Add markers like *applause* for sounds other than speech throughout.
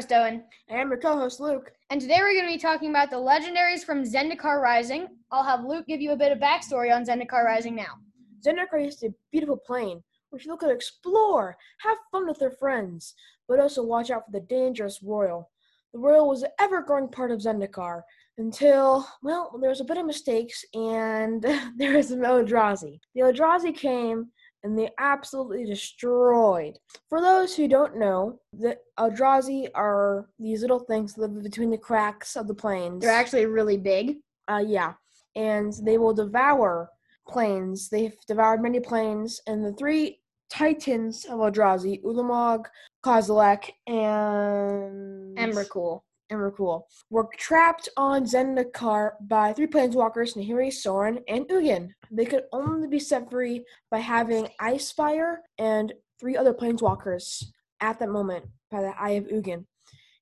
host, Owen. And I'm your co-host Luke. And today we're going to be talking about the legendaries from Zendikar Rising. I'll have Luke give you a bit of backstory on Zendikar Rising now. Zendikar is a beautiful plane where you can explore, have fun with their friends, but also watch out for the dangerous Roil. The Roil was an ever-growing part of Zendikar until, well, there was a bit of mistakes and *laughs* there was some Eldrazi. The Eldrazi came and they absolutely destroyed. For those who don't know, the Eldrazi are these little things that live between the cracks of the planes. They're actually really big. Uh, yeah, and they will devour planes. They've devoured many planes, and the three titans of Eldrazi, Ulamog, Kozilek, and Emrakul. Emrakul, were cool, were trapped on Zendikar by three planeswalkers, Nahiri, Sorin, and Ugin. They could only be set free by having Icefire and three other planeswalkers at that moment by the Eye of Ugin.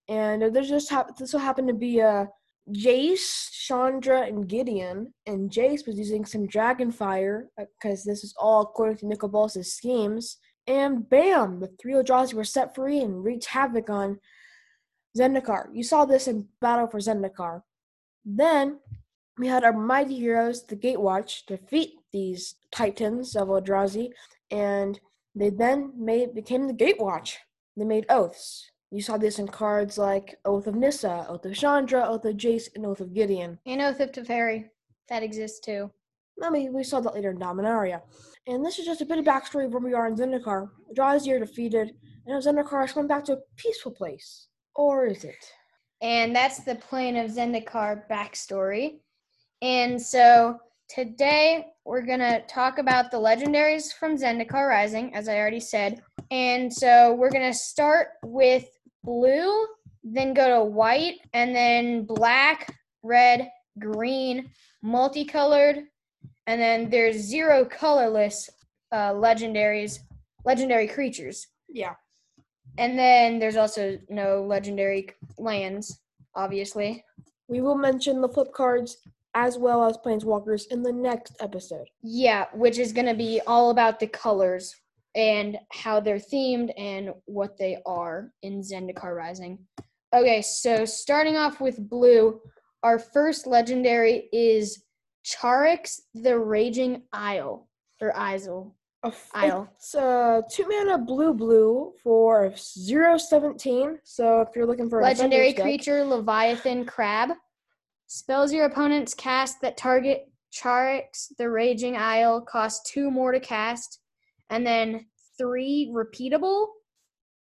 And there's just hap- this will happen to be a uh, Jace, Chandra, and Gideon. And Jace was using some Dragonfire because uh, this is all according to Nicol schemes. And bam, the three Eldrazi were set free and wreaked havoc on Zendikar. You saw this in Battle for Zendikar. Then we had our mighty heroes, the Gatewatch, defeat these titans of Eldrazi, and they then made became the Gatewatch. They made oaths. You saw this in cards like Oath of Nissa, Oath of Chandra, Oath of Jace, and Oath of Gideon. And Oath of Teferi. That exists too. I mean, we saw that later in Dominaria. And this is just a bit of backstory of where we are in Zendikar. Eldrazi are defeated, and Zendikar is coming back to a peaceful place. Or is it? And that's the Plane of Zendikar backstory. And so today we're going to talk about the legendaries from Zendikar Rising, as I already said. And so we're going to start with blue, then go to white, and then black, red, green, multicolored, and then there's zero colorless uh, legendaries, legendary creatures. Yeah. And then there's also no legendary lands, obviously. We will mention the flip cards as well as planeswalkers in the next episode. Yeah, which is going to be all about the colors and how they're themed and what they are in Zendikar Rising. Okay, so starting off with blue, our first legendary is Charix the Raging Isle or Isle. Isle. It's a two mana blue blue for zero seventeen. So if you're looking for a legendary creature, deck, Leviathan Crab. Spells your opponents cast that target Charix, the Raging Isle, cost two more to cast, and then three repeatable.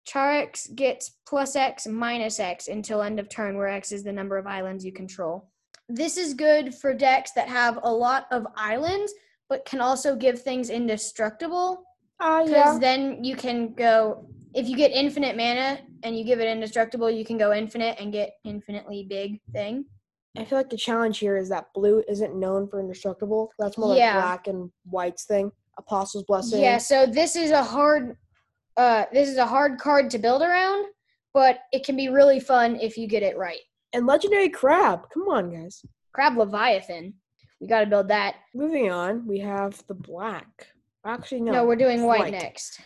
Charix gets plus X minus X until end of turn, where X is the number of islands you control. This is good for decks that have a lot of islands but can also give things indestructible. Uh, Because yeah. then you can go, if you get infinite mana and you give it indestructible, you can go infinite and get infinitely big thing. I feel like the challenge here is that blue isn't known for indestructible. That's more like black and white's thing. Apostle's blessing. Yeah, so this is a hard uh this is a hard card to build around, but it can be really fun if you get it right. And legendary crab. Come on, guys. Crab Leviathan. We got to build that. Moving on, we have the black. Actually, no. No, we're doing white, white next.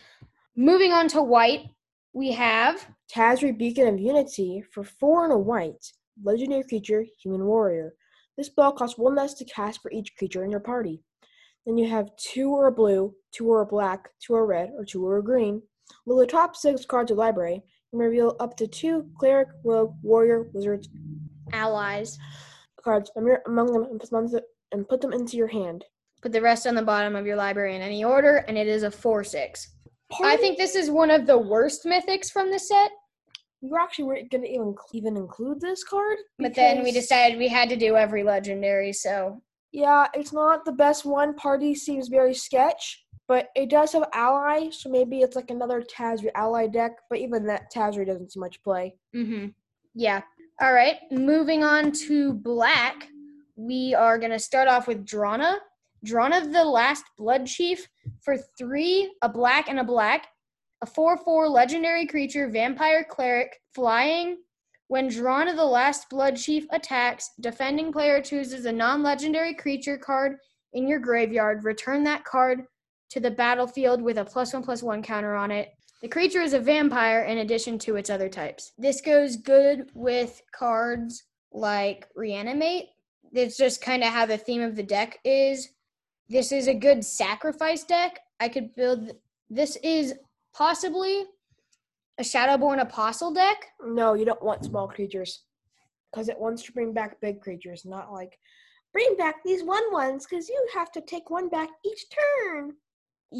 Moving on to white, we have Tazri Beacon of Unity for four and a white. Legendary creature, Human Warrior. This spell costs one less to cast for each creature in your party. Then you have two or a blue, two or a black, two or a red, or two or a green. With the top six cards of library, may reveal up to two cleric, rogue, warrior, wizards, allies cards among them and and put them into your hand. Put the rest on the bottom of your library in any order, and it is a 4 6. I think this is one of the worst mythics from the set. We were actually weren't going to even, even include this card. But then we decided we had to do every legendary, so. Yeah, it's not the best one. Party seems very sketch, but it does have ally, so maybe it's like another Tazri ally deck, but even that Tazri doesn't see much play. Mm hmm. Yeah. All right, moving on to black we are going to start off with Drana. Drana the Last Blood Chief for three, a black and a black, a 4 4 legendary creature, vampire cleric, flying. When Drana the Last Blood Chief attacks, defending player chooses a non legendary creature card in your graveyard. Return that card to the battlefield with a plus one plus one counter on it. The creature is a vampire in addition to its other types. This goes good with cards like Reanimate. It's just kind of how the theme of the deck is. This is a good sacrifice deck. I could build. This is possibly a Shadowborn Apostle deck. No, you don't want small creatures because it wants to bring back big creatures, not like bring back these one ones because you have to take one back each turn.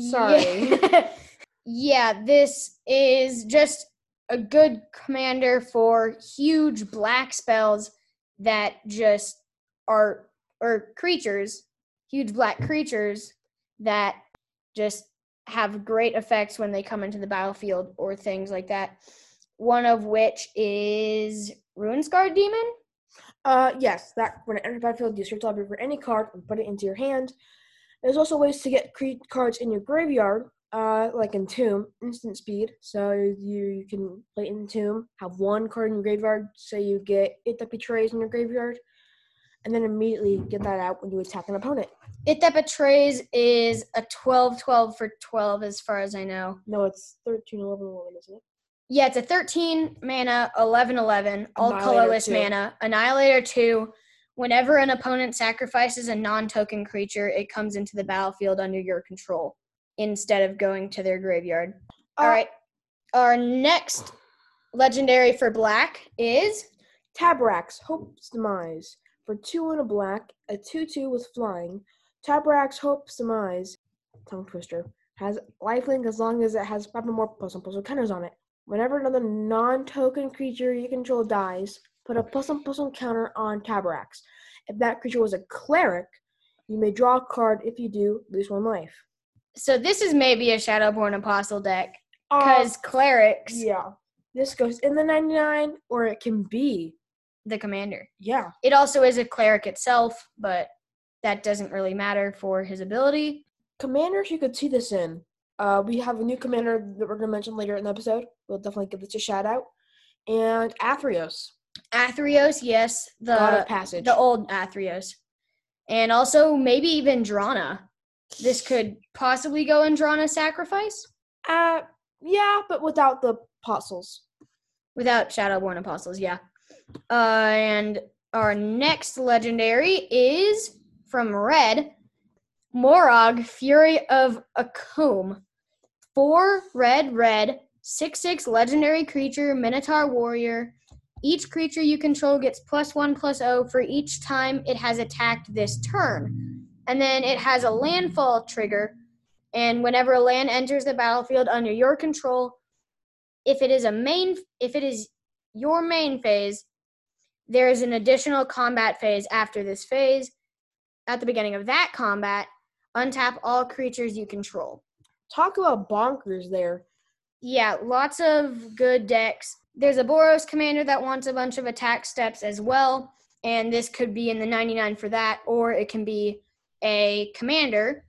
Sorry. Yeah. *laughs* yeah, this is just a good commander for huge black spells that just are or creatures, huge black creatures that just have great effects when they come into the battlefield or things like that. One of which is Rune-Scarred Demon. Uh, yes, that when it enters the battlefield, you search the library for any card and put it into your hand. There's also ways to get cre- cards in your graveyard, uh, like Entomb, instant speed. So you, you can play Entomb, have one card in your graveyard, so you get it that betrays in your graveyard, and then immediately get that out when you attack an opponent. It that betrays is a 12 12 for 12, as far as I know. No, it's 13, 11, 11, isn't it? Yeah, it's a 13 mana, 11 11, all Annihilator colorless two. mana. Annihilator 2. Whenever an opponent sacrifices a non token creature, it comes into the battlefield under your control instead of going to their graveyard. All Uh, right. Our next legendary for black is Taborax, Hope's Demise. For two and a black, a 2 2 with flying. Taborax, Hope's Demise, tongue twister, has lifelink as long as it has five or more plus one plus one counters on it. Whenever another non token creature you control dies, put a plus one plus one counter on Taborax. If that creature was a cleric, you may draw a card. If you do, lose one life. so this is maybe a Shadowborn Apostle deck Uh, because clerics, yeah, this goes in the 99, or it can be. The commander. Yeah. It also is a cleric itself, but that doesn't really matter for his ability. commanders you could see this in. Uh, we have a new commander that we're going to mention later in the episode. We'll definitely give this a shout out. And Athreos, Athreos, yes, the Passage. the old Athreos, and also maybe even Drana. This could possibly go in Drana Sacrifice uh, yeah, but without the apostles. without Shadowborn Apostles. Yeah, and our next legendary is from Red, Moraug, Fury of Akoum. Four red, red, six six legendary creature, Minotaur warrior. Each creature you control gets plus one plus O for each time it has attacked this turn. And then it has a landfall trigger. And whenever a land enters the battlefield under your control, if it is a main if it is your main phase, there is an additional combat phase after this phase. At the beginning of that combat, untap all creatures you control. Talk about bonkers there. Yeah, lots of good decks. There's a Boros commander that wants a bunch of attack steps as well, and this could be in the 99 for that, or it can be a commander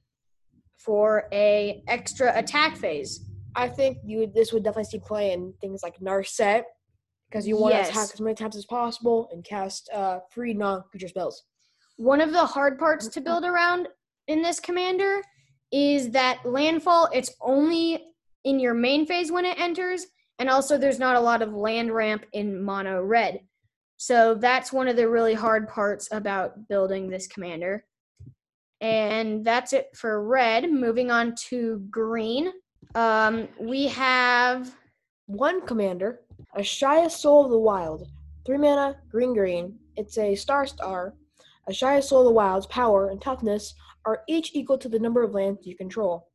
for a extra attack phase. I think you would, this would definitely see play in things like Narset because you want Yes. to attack as many times as possible and cast uh, free non-creature spells. One of the hard parts to build around in this commander is that landfall, it's only in your main phase when it enters, and also there's not a lot of land ramp in mono red. So that's one of the really hard parts about building this commander. And that's it for red. Moving on to green. Um, we have One commander, Ashaya Soul of the Wild. Three mana, green green. It's a star star. Ashaya Soul of the Wild's power and toughness are each equal to the number of lands you control.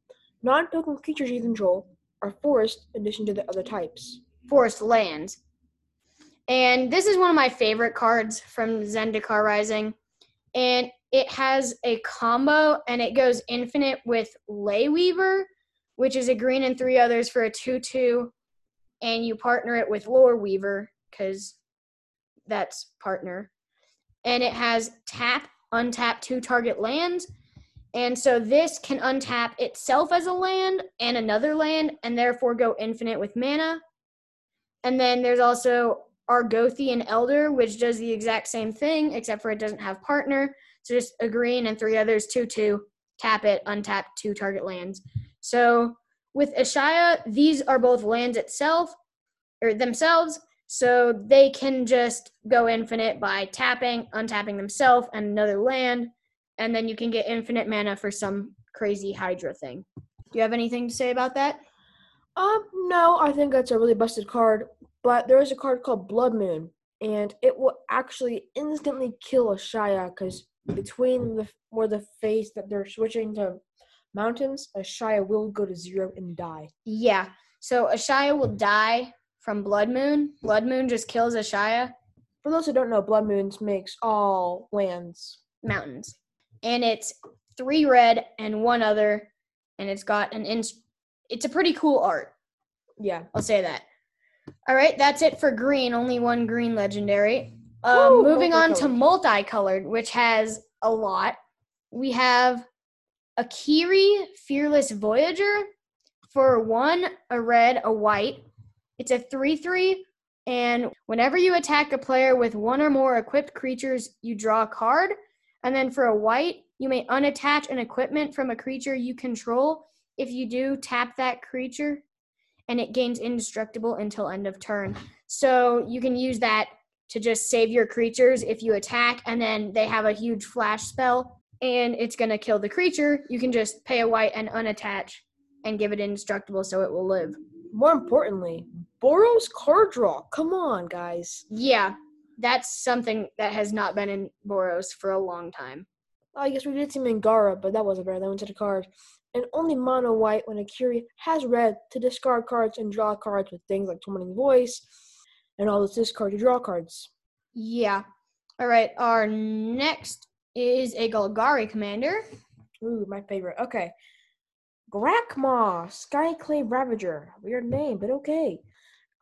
Non token creatures you control are forest in addition to the other types. forest lands. And this is one of my favorite cards from Zendikar Rising. And it has a combo and it goes infinite with Ley Weaver, which is a green and three others for a 2 2. And you partner it with Lore Weaver because that's partner. And it has tap, untap two target lands. And so this can untap itself as a land and another land and therefore go infinite with mana. And then there's also Argothian Elder, which does the exact same thing, except for it doesn't have partner. So just a green and three others, two two, tap it, untap two target lands. So with Ashaya, these are both lands itself or themselves, so they can just go infinite by tapping, untapping themselves and another land, and then you can get infinite mana for some crazy Hydra thing. Do you have anything to say about that? Um, no, I think that's a really busted card. But there is a card called Blood Moon, and it will actually instantly kill Ashaya because between the where the phase that they're switching to mountains, Ashaya will go to zero and die. Yeah. So Ashaya will die from Blood Moon. Blood Moon just kills Ashaya. For those who don't know, Blood Moons makes all lands mountains. And it's three red and one other, and it's got an in. It's a pretty cool art. Yeah, I'll say that. All right, that's it for green. Only one green legendary. Um, moving on to multicolored, which has a lot. We have Akiri Fearless Voyager for one, a red, a white. It's a 3 3, and whenever you attack a player with one or more equipped creatures, you draw a card. And then for a white, you may unattach an equipment from a creature you control. If you do, tap that creature and it gains indestructible until end of turn. So you can use that to just save your creatures if you attack and then they have a huge flash spell and it's going to kill the creature. You can just pay a white and unattach and give it indestructible so it will live. More importantly, Boros card draw. Come on, guys. Yeah, that's something that has not been in Boros for a long time. I guess we did see Mangara, but that wasn't rare. That went to the card. And only mono white when a Akiri has red to discard cards and draw cards with things like Tormenting Voice and all this discard to draw cards. Yeah. All right, our next is a Golgari commander. Ooh, my favorite. Okay. Grakmaw, Skyclave Ravager. Weird name, but okay.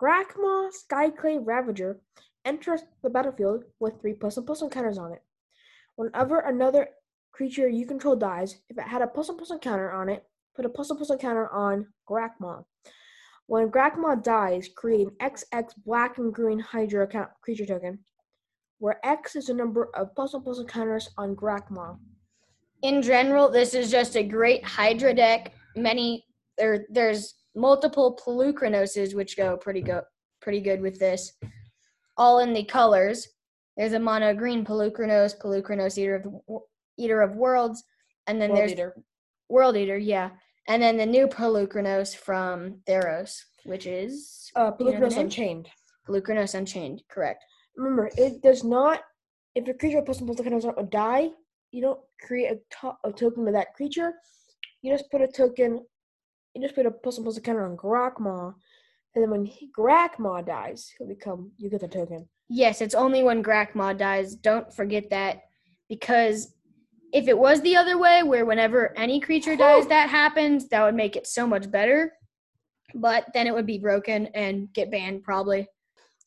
Grakmaw, Skyclave Ravager enters the battlefield with three plus and plus counters on it. Whenever another creature you control dies, if it had a plus one plus counter on it, put a plus one plus counter on Grakmaw. When Grakmaw dies, create an XX black and green Hydra count creature token, where X is the number of plus one counters on Grakma. in general, this is just a great Hydra deck. Many there there's multiple Polukranoses which go pretty go pretty good with this. All in the colors. There's a mono green Polukranos, Polukranos Eater of the Eater of Worlds, and then World there's Eater. World Eater, yeah. And then the new Polukranos from Theros, which is Uh, Do you know Polukranos? Unchained. Polukranos Unchained, correct. Remember, it does not. If a creature plus one plus one counters on a die, you don't create a, to- a token with that creature. You just put a token. You just put a plus one plus counter on Grakma, and then when he, Grakmaw dies, he'll become. You get the token. Yes, it's only when Grakma dies. Don't forget that because if it was the other way, where whenever any creature dies, that happens, that would make it so much better. But then it would be broken and get banned probably.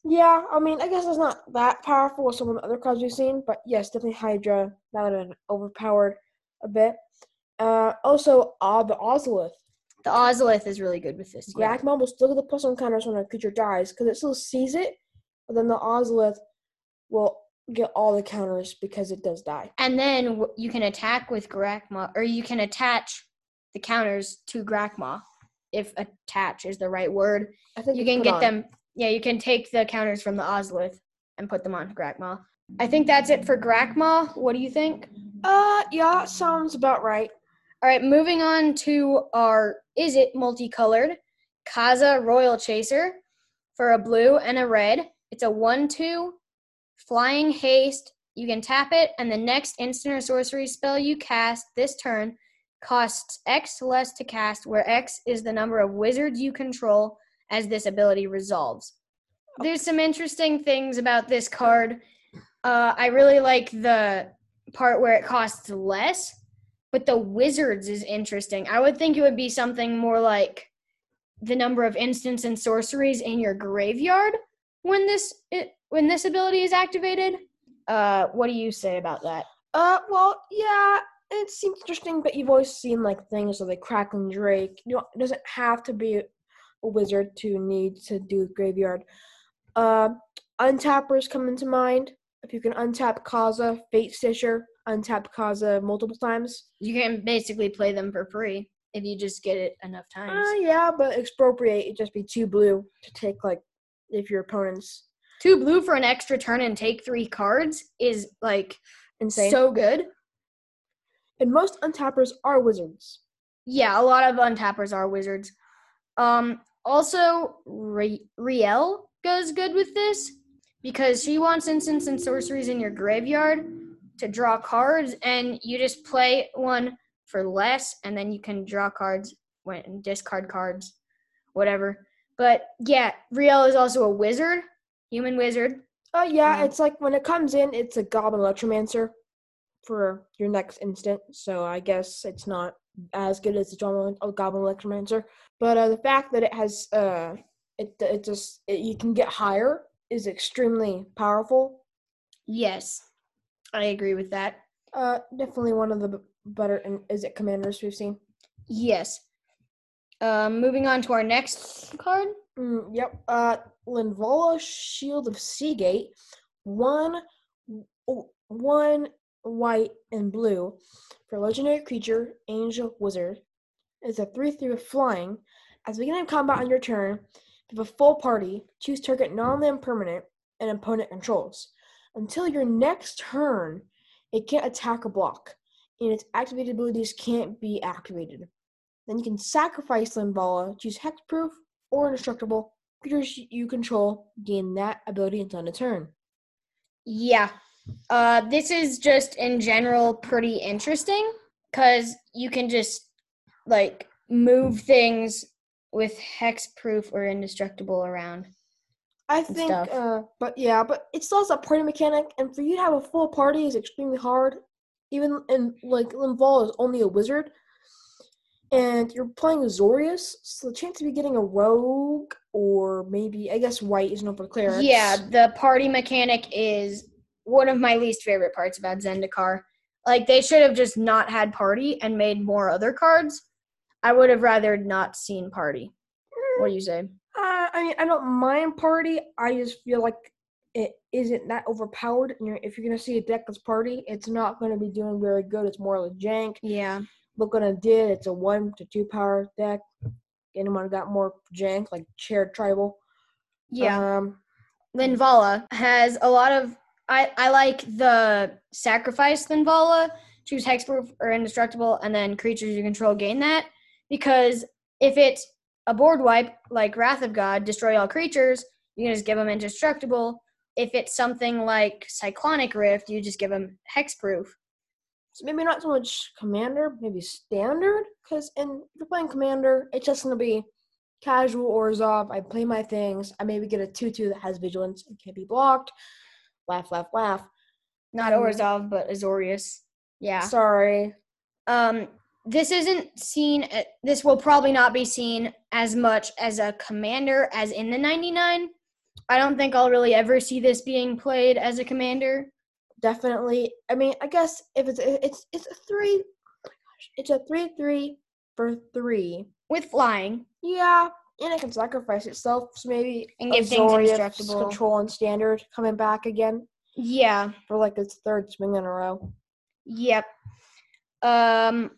Yeah, I mean, I guess it's not that powerful as some of the other cards we've seen, but yes, definitely Hydra. That would have been overpowered a bit. Uh, also, uh, the Ozolith. The Ozolith is really good with this. Yeah. Grakmaw will still get the plus one counters when a creature dies because it still sees it, but then the Ozolith will get all the counters because it does die. And then you can attack with Grakma, or you can attach the counters to Grakma if attach is the right word. I think you can get on. them yeah you can take the counters from the Ozolith and put them on Grakmaw. I think that's it for Grakmaw. What do you think? Uh, yeah, sounds about right. All right, moving on to our is it multicolored Kaza Roil Chaser for a blue and a red. It's a 1 2 flying haste. You can tap it, and the next instant or sorcery spell you cast this turn costs X less to cast, where X is the number of wizards you control as this ability resolves. There's some interesting things about this card. Uh, I really like the part where it costs less but the wizards is interesting. I would think it would be something more like the number of instants and sorceries in your graveyard when this it, when this ability is activated. Uh, what do you say about that? Uh, well, yeah, it seems interesting, but you've always seen like things like Crackling Drake. You know, it doesn't have to be wizard to need to do graveyard. Uh, untappers come into mind. If you can untap Kaza, Fate Stitcher, untap Kaza multiple times. You can basically play them for free. if you just get it enough times. Uh, yeah, but expropriate it'd just be two blue to take like if your opponent's Two blue for an extra turn and take three cards is like insane. so good. and most untappers are wizards. Yeah, a lot of untappers are wizards. Um, also, Re- Rielle goes good with this because she wants instants and sorceries in your graveyard to draw cards, and you just play one for less, and then you can draw cards when discard cards, whatever. But yeah, Rielle is also a wizard, human wizard. Uh, yeah, Yeah. it's like when it comes in, it's a Goblin Electromancer for your next instant. So I guess it's not as good as the Goblin, uh, Goblin Electromancer. But uh, the fact that it has, uh, it it just it, you can get higher is extremely powerful. Yes, I agree with that. Uh, definitely one of the better and is it commanders we've seen. Yes. Um, moving on to our next card. Mm, yep. Uh, Linvala Shield of Seagate, one, one white and blue for legendary creature Angel Wizard. It's a three-three with flying. As beginning of combat on your turn, if a full party, choose target non-land permanent an opponent controls. Until your next turn, it can't attack or block, and its activated abilities can't be activated. Then you can sacrifice Linvala, choose Hexproof or Indestructible. Creatures you control gain that ability until end of turn. Yeah. Uh, this is just in general pretty interesting because you can just like move things with hexproof or indestructible around. I think, uh, but yeah, but it still has a party mechanic, and for you to have a full party is extremely hard. Even in like Linval is only a wizard, and you're playing Azorius, so the chance of you getting a rogue or maybe I guess white is no for clerics. Yeah, the party mechanic is one of my least favorite parts about Zendikar. Like they should have just not had party and made more other cards. I would have rather not seen party. What do you say? Uh, I mean, I don't mind party. I just feel like it isn't that overpowered. And if you're gonna see a deck that's party, it's not gonna be doing very good. It's more like jank. Yeah. Look what I did. It's a one to two power deck. Anyone got more jank like chair tribal? Yeah. Um, Linvala has a lot of I, I like the sacrifice Linvala, choose hexproof or indestructible, and then creatures you control gain that. Because if it's a board wipe like Wrath of God, destroy all creatures, you can just give them indestructible. If it's something like Cyclonic Rift, you just give them hexproof. so maybe not so much commander, maybe standard. Because in if you're playing commander, it's just gonna be casual or Orzhov. I play my things. I maybe get a two-two that has vigilance and can't be blocked. Laugh, laugh, laugh. Not Um, Orzhov, but Azorius. Yeah. Sorry. Um, this isn't seen. uh, This will probably not be seen as much as a commander as in the 99. I don't think I'll really ever see this being played as a commander. definitely. I mean, I guess if it's it's it's a three, oh my gosh, it's a three three for three. With flying, Yeah, and it can sacrifice itself. So maybe And give things indestructible. control and standard coming back again yeah, for like its third swing in a row. yep. Um,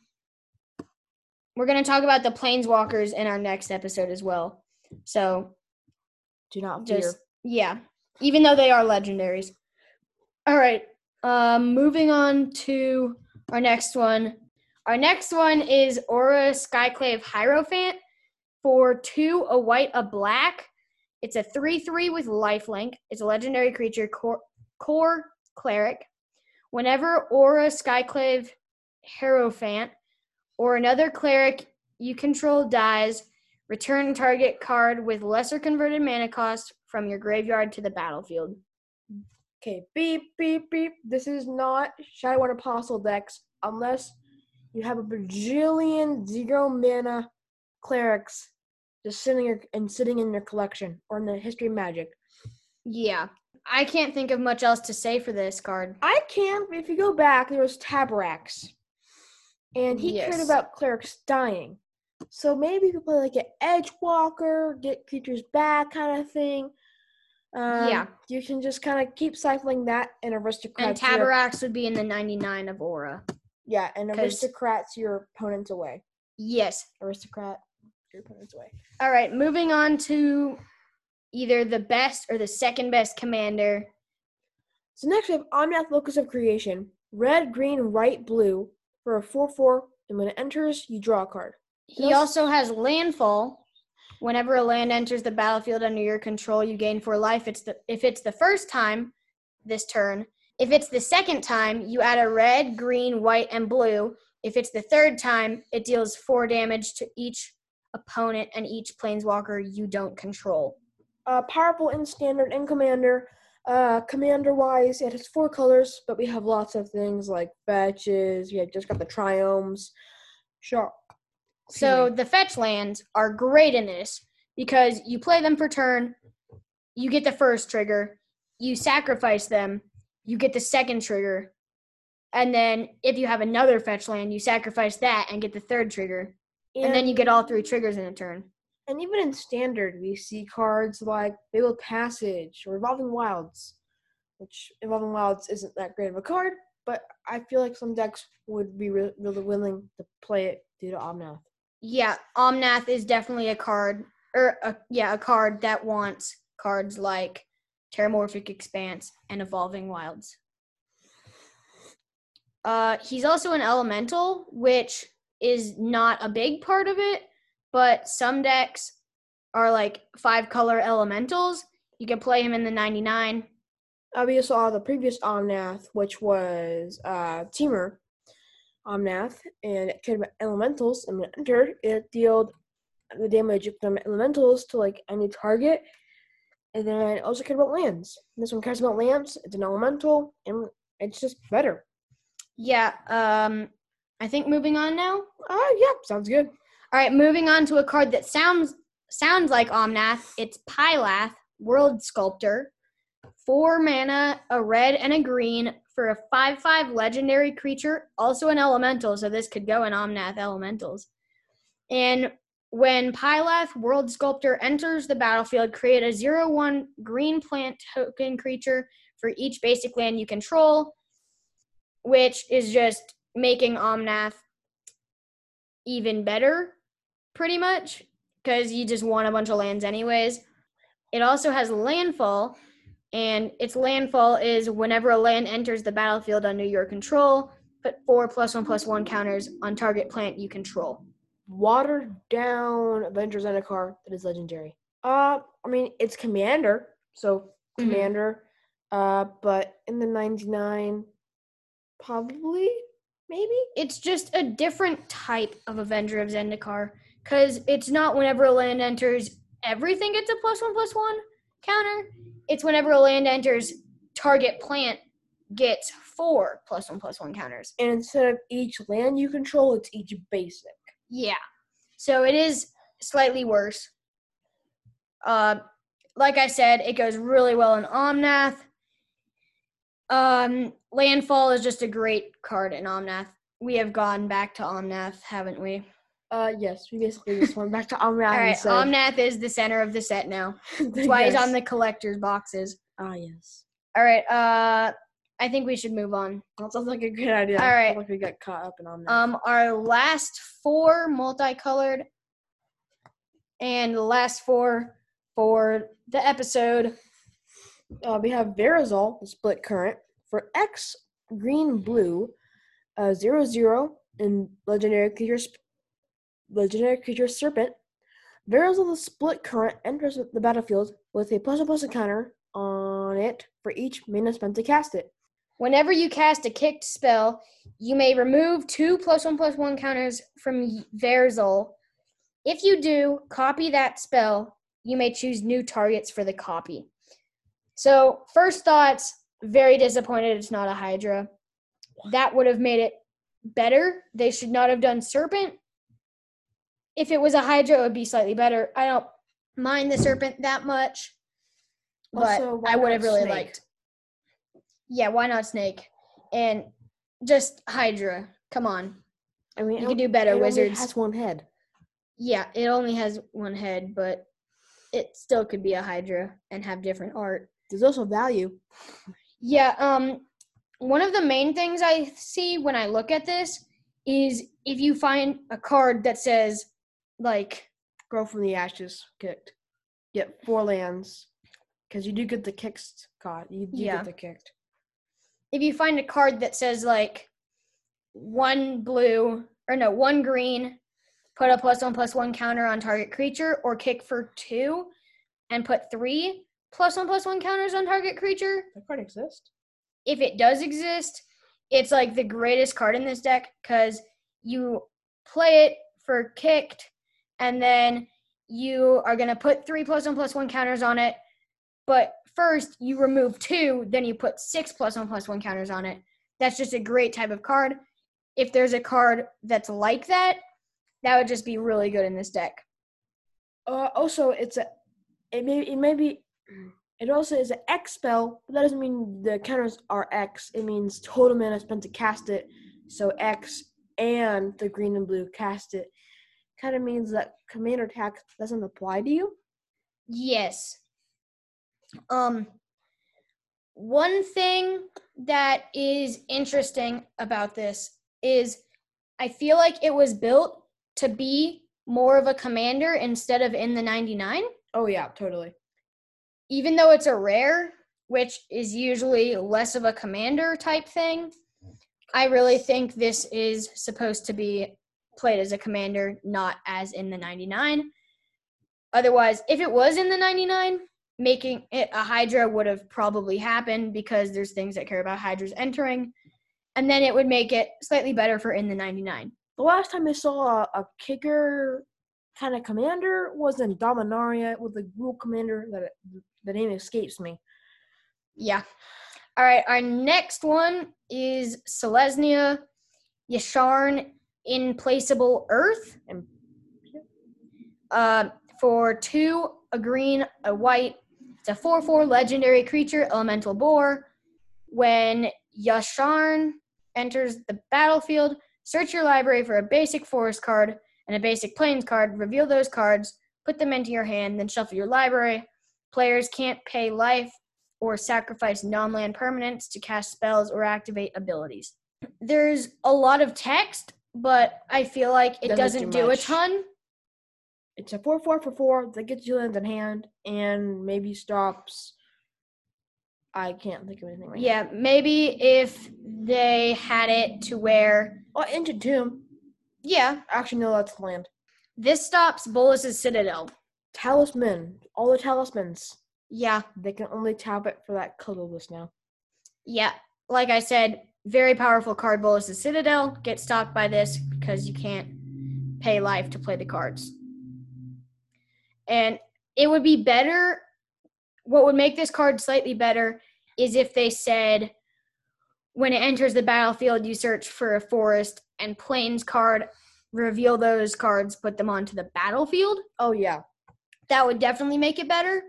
we're gonna talk about the planeswalkers in our next episode as well. So Do not fear. just yeah even though they are legendaries all right um moving on to our next one our next one is Orah skyclave hierophant for two a white a black it's a 3-3 with lifelink it's a legendary creature Kor, Kor cleric whenever Orah skyclave hierophant or another cleric you control dies Return target card with lesser converted mana cost from your graveyard to the battlefield. Okay, beep beep beep. This is not Shadow Apostle decks unless you have a bajillion zero mana clerics just sitting your, and sitting in your collection or in the history of magic. Yeah. I can't think of much else to say for this card. I can. If you go back, there was Taborax, and he cared about clerics dying. So maybe you could play like an Edge Walker, get creatures back, kind of thing. Um, Yeah. you can just kind of keep cycling that and aristocrats. And your- Taborax would be in the 99 of Orah. yeah, and aristocrats your opponents away. Yes. aristocrat. Your opponent's way. All right, moving on to either the best or the second best commander. So next we have Omnath Locus of Creation. Red, green, white, blue for a 4-4, and when it enters, you draw a card. He also has landfall. Whenever a land enters the battlefield under your control, you gain four life. It's the if it's the first time this turn. If it's the second time, you add a red, green, white, and blue. If it's the third time, it deals four damage to each opponent and each planeswalker you don't control. Uh, powerful in standard and commander. Uh, commander wise, it has four colors, but we have lots of things like fetches. We just got the triomes. Sure. So the fetch lands are great in this because you play them per turn, you get the first trigger, you sacrifice them, you get the second trigger, and then if you have another fetch land, you sacrifice that and get the third trigger, and, then you get all three triggers in a turn. And even in standard, we see cards like Fabled Passage or Evolving Wilds, which Evolving Wilds isn't that great of a card, but I feel like some decks would be re- really willing to play it due to Omnath. Yeah, Omnath is definitely a card, or a, yeah, a card that wants cards like Terramorphic Expanse and Evolving Wilds. Uh, he's also an elemental, which is not a big part of it, but some decks are like five color elementals. You can play him in the 99. Uh, we saw the previous Omnath, which was uh, Teamer Omnath, and it cared about elementals. And when it entered, it dealt the damage from elementals to like any target. And then it also cared about lands. This one cares about lands. It's an elemental, and it's just better. Yeah, um, I think moving on now. Uh, yeah, sounds good. All right, moving on to a card that sounds sounds like Omnath. It's Phylath, World Sculptor. Four mana, a red and a green for a 5 5 legendary creature, also an elemental, so this could go in Omnath elementals. And when Phylath, World Sculptor, enters the battlefield, create a 0 1 green plant token creature for each basic land you control, which is just making Omnath even better, pretty much, because you just want a bunch of lands anyways. It also has landfall, and its landfall is whenever a land enters the battlefield under your control, put four plus one plus one counters on target plant you control. Watered down Avengers Zendikar that is legendary. Uh, I mean, it's Commander, so Mhm. Commander. Uh, but in the 99, probably, maybe? It's just a different type of Avenger of Zendikar, because it's not whenever a land enters, everything gets a plus one plus one counter. It's whenever a land enters, target plant gets four plus one plus one counters. And instead of each land you control, it's each basic. Yeah. So it is slightly worse. Uh, like I said, it goes really well in Omnath. Um, Landfall is just a great card in Omnath. We have gone back to Omnath, haven't we? Uh, yes, we basically just went back to Omnath All right, Omnath is the center of the set now. *laughs* That's why he's on the collector's boxes. Ah, yes. All right, uh, I think we should move on. That sounds like a good idea. All right. Like we got caught up in Omnath. Um, our last four multicolored, and the last four for the episode. Uh, we have Verazol, the split current, for X green blue, uh, zero zero, and legendary creature, legendary creature serpent. Verazol, the split current, enters the battlefield with a plus one plus counter on it for each mana spent to cast it. Whenever you cast a kicked spell, you may remove two plus one plus one counters from Verzol. If you do, copy that spell. You may choose new targets for the copy. So, first thoughts, very disappointed it's not a Hydra. That would have made it better. They should not have done Serpent. If it was a Hydra, it would be slightly better. I don't mind the Serpent that much, but Also, I would have really Snake? liked. Yeah, why not Snake? And just Hydra. Come on. I mean, You can do better, it Wizards. has one head. Yeah, it only has one head, but it still could be a Hydra and have different art. There's also value. Yeah, um one of the main things I see when I look at this is if you find a card that says like Grow from the ashes, kicked. Get four lands. Because you do get the kicked card. You do Yeah. get the kicked. if you find a card that says like one blue or no one green put a plus one plus one counter on target creature or kick for two and put three plus one plus one counters on target creature That card exists. if it does exist it's like the greatest card in this deck because you play it for kicked and then you are going to put three plus one plus one counters on it but first you remove two then you put six plus one plus one counters on it that's just a great type of card if there's a card that's like that that would just be really good in this deck Uh, also, it's a. It may. It may be. It also is an X spell, but that doesn't mean the counters are X. It means total mana spent to cast it. So X and the green and blue cast it. Kind of means that commander attack doesn't apply to you. Yes. Um one thing that is interesting about this is I feel like it was built to be more of a commander instead of in the 99 Oh yeah, totally. Even though it's a rare which is usually less of a commander type thing. I really think this is supposed to be played as a commander not as in the 99. Otherwise, if it was in the 99, making it a Hydra would have probably happened because there's things that care about Hydras entering. And then it would make it slightly better for in the 99. The last time I saw a, a kicker kind of commander was in Dominaria with the rule commander that the name escapes me. Yeah. All right. Our next one is Selesnya Yasharn Implacable Earth. And Uh, for two, a green, a white. It's a 4 4 legendary creature, elemental boar. When Yasharn enters the battlefield, search your library for a basic forest card and a basic plains card, reveal those cards, put them into your hand, then shuffle your library. Players can't pay life or sacrifice non land permanents to cast spells or activate abilities. There's a lot of text, but I feel like it Doesn't doesn't, do do, a ton. it's a four four for four that gets you lands in hand and maybe stops. I can't think of anything right Yeah, maybe if they had it to where, now. Oh, Ancient Tomb. yeah, Actually, no, that's land. this stops Bolas's Citadel. Talisman. All the talismans. Yeah, They can only tap it for that colorless now. yeah. Like I said, very powerful card, Bolas's Citadel. Get stopped by this because you can't pay life to play the cards. And it would be better. What would make this card slightly better is if they said, when it enters the battlefield, you search for a forest and plains card, reveal those cards, put them onto the battlefield. Oh yeah. That would definitely make it better.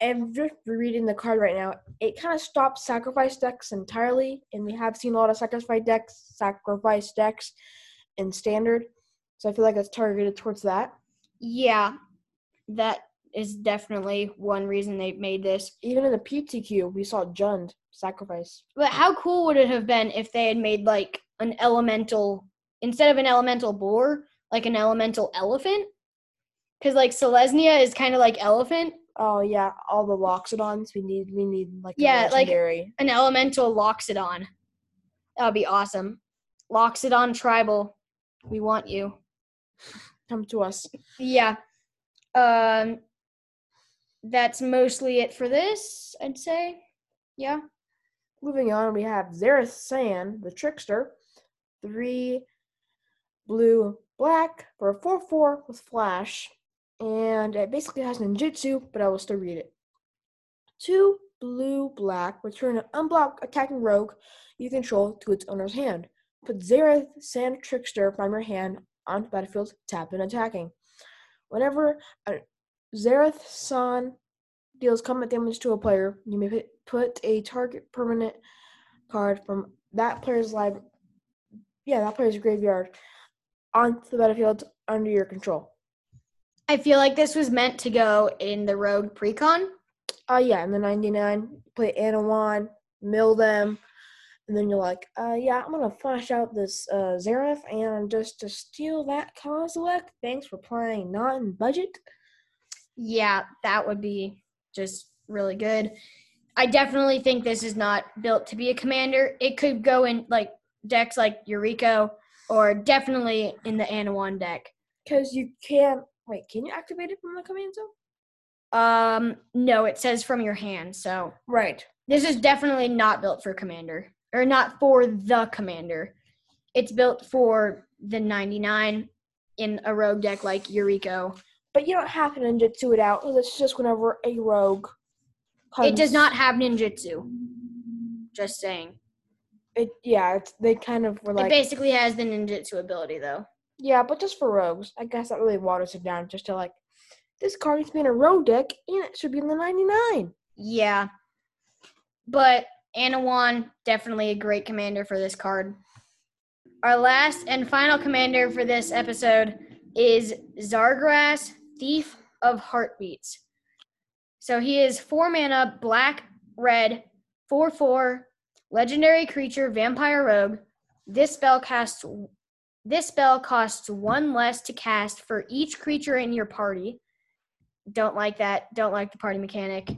And just reading the card right now, it kind of stops sacrifice decks entirely, and we have seen a lot of sacrifice decks, sacrifice decks, in standard. So I feel like it's targeted towards that. Yeah, that is definitely one reason they made this. Even in the PTQ, we saw Jund sacrifice. But how cool would it have been if they had made like an elemental instead of an elemental boar, like an elemental elephant? Because like Selesnya is kind of like elephant. Oh yeah, all the Loxodons we need. We need like a Yeah, like- An elemental Loxodon. That would be awesome. Loxodon tribal. We want you. come to us. Yeah. Um that's mostly it for this, I'd say. Yeah. Moving on, we have Zareth San, the trickster, three blue black for a four four with flash, and it basically has ninjutsu, but I will still read it. Two blue black return an unblocked attacking rogue you control to its owner's hand. Put Zareth Sand Trickster from your hand onto the battlefield, tap and attacking. Whenever a Zareth San deals combat damage to a player, you may put, a target permanent card from that player's live yeah, that player's graveyard onto the battlefield under your control. I feel like this was meant to go in the rogue precon. Uh yeah, in the ninety nine, play Anowon, mill them, and then you're like, uh, yeah, I'm gonna flash out this uh, Zareth and just to steal that Kozilek. Thanks for playing not in budget. Yeah, that would be just really good. I definitely think this is not built to be a commander. It could go in like decks like Yuriko or definitely in the Anowon deck. Because you can't wait, can you activate it from the command zone? Um, no, it says from your hand. So Right. this is definitely not built for commander or not for the commander. It's built for the 99 in a rogue deck like Yuriko. But you don't have to ninjutsu it out it's just whenever a rogue. It does not have ninjutsu. Just saying. It yeah, it's, they kind of were like. it basically has the ninjutsu ability though. Yeah, but just for rogues. I guess that really waters it down just to like this card needs to be in a rogue deck and it should be in the ninety nine. Yeah. But Anowon, definitely a great commander for this card. Our last and final commander for this episode is Zagras, Thief of Heartbeats. So he is four mana, black, red, 4 4, legendary creature, vampire rogue. This spell casts this spell costs one less to cast for each creature in your party. Don't like that. Don't like the party mechanic.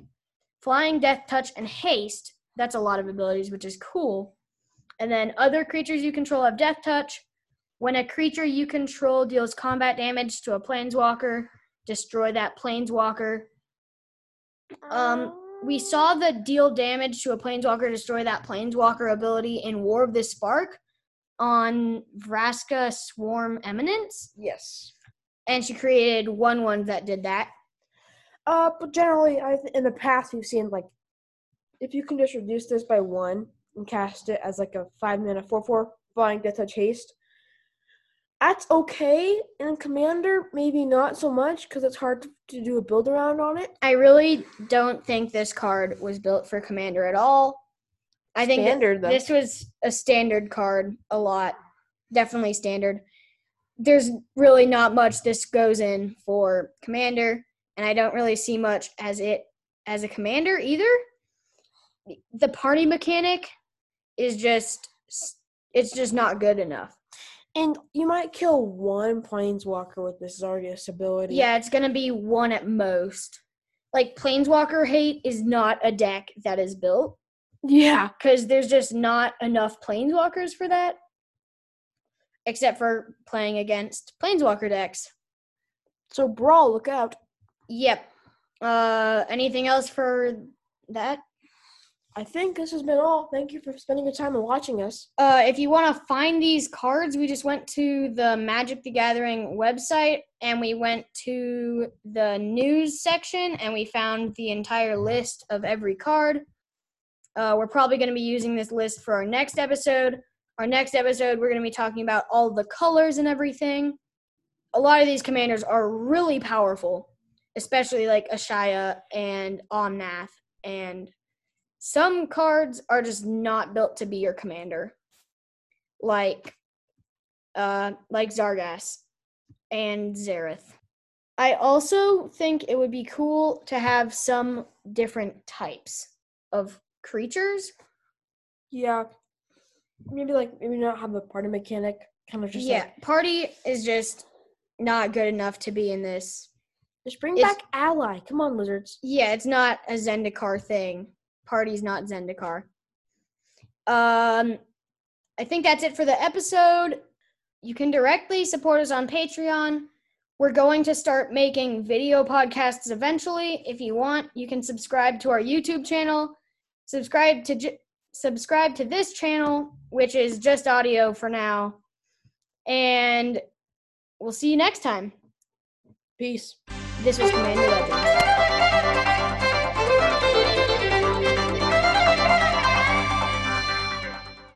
Flying, Death Touch, and Haste. That's a lot of abilities, which is cool. And then other creatures you control have Death Touch. When a creature you control deals combat damage to a Planeswalker, destroy that Planeswalker. Um, we saw the deal damage to a Planeswalker, destroy that Planeswalker ability in War of the Spark on Vraska Swarm Eminence. yes. And she created one one that did that. Uh, but generally, I th- in the past we've seen like if you can just reduce this by one and cast it as like a five mana four four flying death touch haste. That's okay in commander, maybe not so much because it's hard to do a build around on it. I really don't think this card was built for Commander at all. I think Standard, this was a standard card a lot. Definitely standard. There's really not much this goes in for Commander, and I don't really see much as it as a Commander either. The party mechanic is just it's just not good enough. And you might kill one planeswalker with this Zardius ability. Yeah, it's gonna be one at most. Like Planeswalker Hate is not a deck that is built Yeah. *laughs* because there's just not enough Planeswalkers for that. Except for playing against Planeswalker decks. So brawl, look out. Yep. Uh, anything else for that? I think this has been all. Thank you for spending your time and watching us. Uh, if you want to find these cards, we just went to the Magic the Gathering website and we went to the news section and we found the entire list of every card. Uh, we're probably going to be using this list for our next episode. Our next episode, we're going to be talking about all the colors and everything. A lot of these commanders are really powerful, especially like Ashaya and Omnath. And some cards are just not built to be your commander like uh like Zagras and Zareth. I also think it would be cool to have some different types of creatures. Yeah. Maybe like maybe not have a party mechanic. Kind of just yeah, like party is just not good enough to be in this. just bring It's- back ally. Come on, lizards. Yeah, it's not a Zendikar thing. Party's not Zendikar. Um, I think that's it for the episode. You can directly support us on Patreon. We're going to start making video podcasts eventually. If you want, you can subscribe to our YouTube channel. Subscribe to j- subscribe to this channel, which is just audio for now. And we'll see you next time. Peace. This was Commander Legends.